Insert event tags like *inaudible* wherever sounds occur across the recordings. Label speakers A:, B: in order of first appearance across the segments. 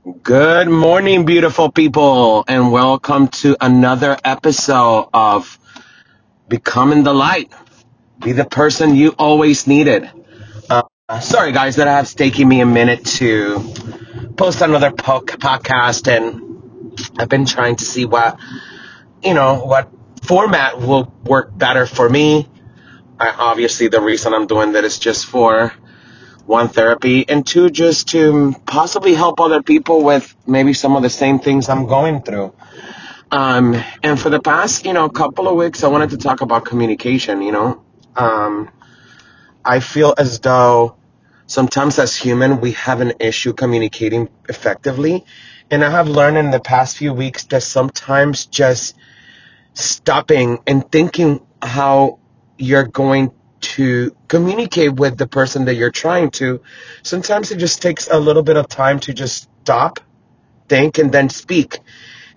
A: Good morning, beautiful people, and welcome to another episode of Becoming the Light. Be the person you always needed. Uh, sorry, guys, that it's taking me a minute to post another po- podcast, and I've been trying to see what you know what format will work better for me. I, obviously, the reason I'm doing that is just for one therapy and two just to possibly help other people with maybe some of the same things I'm going through. Um, and for the past, you know, couple of weeks, I wanted to talk about communication. You know, um, I feel as though sometimes as human we have an issue communicating effectively, and I have learned in the past few weeks that sometimes just stopping and thinking how you're going to communicate with the person that you're trying to, sometimes it just takes a little bit of time to just stop, think, and then speak.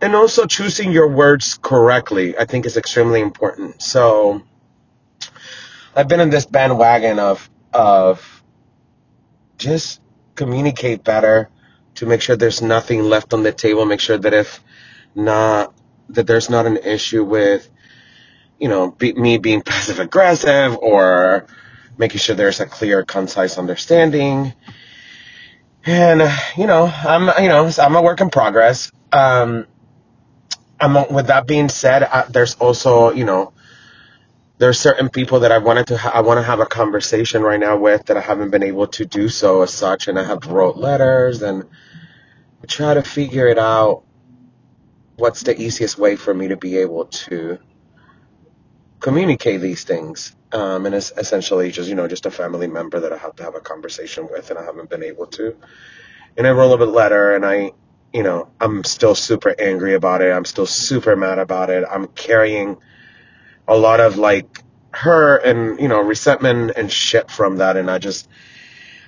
A: And also choosing your words correctly i think is extremely important. So i've been in this bandwagon of of just communicate better to make sure there's nothing left on the table. Make sure that if not that there's not an issue with you know be, me being passive aggressive or making sure there's a clear concise understanding and you know i'm you know i'm a work in progress um I'm, with that being said, I, there's also, you know, There are certain people that I wanted to ha- I want to have a conversation right now with that I haven't been able to do so as such, and I have wrote letters and I try to figure it out. What's the easiest way for me to be able to communicate these things? Um, and it's essentially just you know just a family member that I have to have a conversation with, and I haven't been able to. And I wrote a letter, and I, you know, I'm still super angry about it. I'm still super mad about it. I'm carrying a lot of like her and you know resentment and shit from that and i just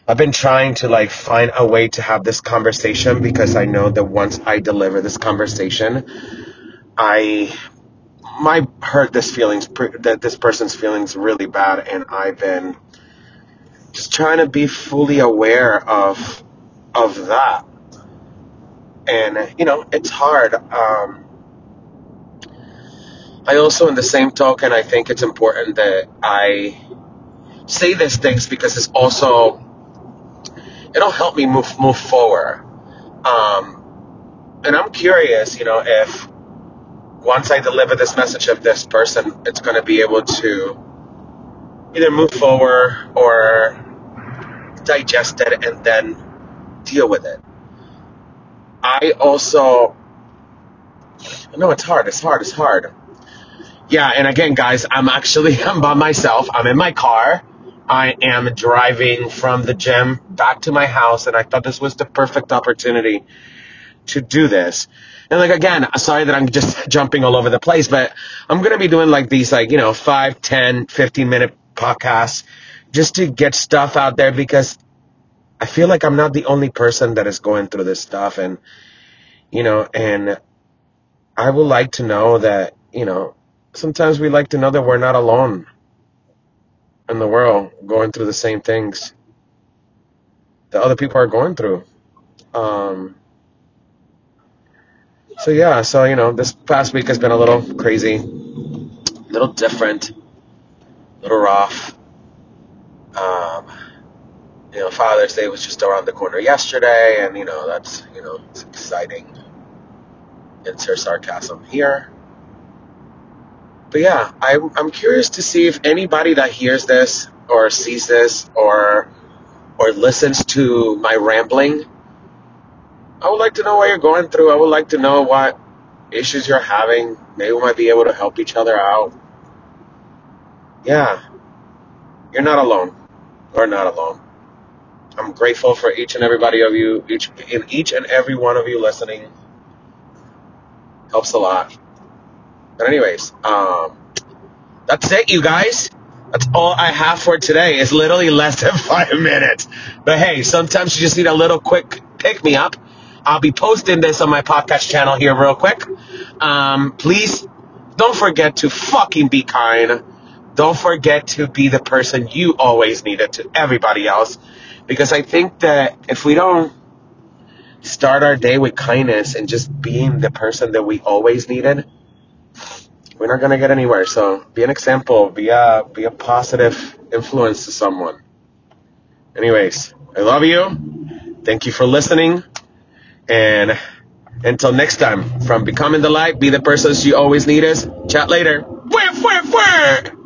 A: i've been trying to like find a way to have this conversation because i know that once i deliver this conversation i might hurt this feelings that this person's feelings really bad and i've been just trying to be fully aware of of that and you know it's hard um i also in the same token i think it's important that i say these things because it's also it'll help me move move forward. Um, and I'm curious, you know, if once I deliver this message of this person, it's going to be able to either move forward or digest it and then deal with it. I also, no, it's hard. It's hard. It's hard. Yeah, and again, guys, I'm actually *laughs* I'm by myself. I'm in my car. I am driving from the gym back to my house, and I thought this was the perfect opportunity to do this. And like again, sorry that I'm just *laughs* jumping all over the place, but I'm gonna be doing like these like, you know, 5, 10, 15 minute podcasts just to get stuff out there because I feel like I'm not the only person that is going through this stuff and you know, and I would like to know that, you know, sometimes we like to know that we're not alone in the world going through the same things that other people are going through. Um so yeah, so you know, this past week has been a little crazy, a little different a little rough. Um, you know, Father's Day was just around the corner yesterday, and you know that's you know it's exciting. Insert sarcasm here, but yeah, I'm I'm curious to see if anybody that hears this or sees this or or listens to my rambling, I would like to know what you're going through. I would like to know what issues you're having. Maybe we might be able to help each other out. Yeah, you're not alone. We're not alone. I'm grateful for each and everybody of you, each in each and every one of you listening. Helps a lot. But anyways, um, that's it, you guys. That's all I have for today. It's literally less than *laughs* five minutes. But hey, sometimes you just need a little quick pick me up. I'll be posting this on my podcast channel here real quick. Um, please don't forget to fucking be kind. Don't forget to be the person you always needed to everybody else. Because I think that if we don't start our day with kindness and just being the person that we always needed, we're not gonna get anywhere. So be an example, be a be a positive influence to someone. Anyways, I love you. Thank you for listening. And until next time, from becoming the light, be the person you always need us. Chat later. Fue, fue, fue.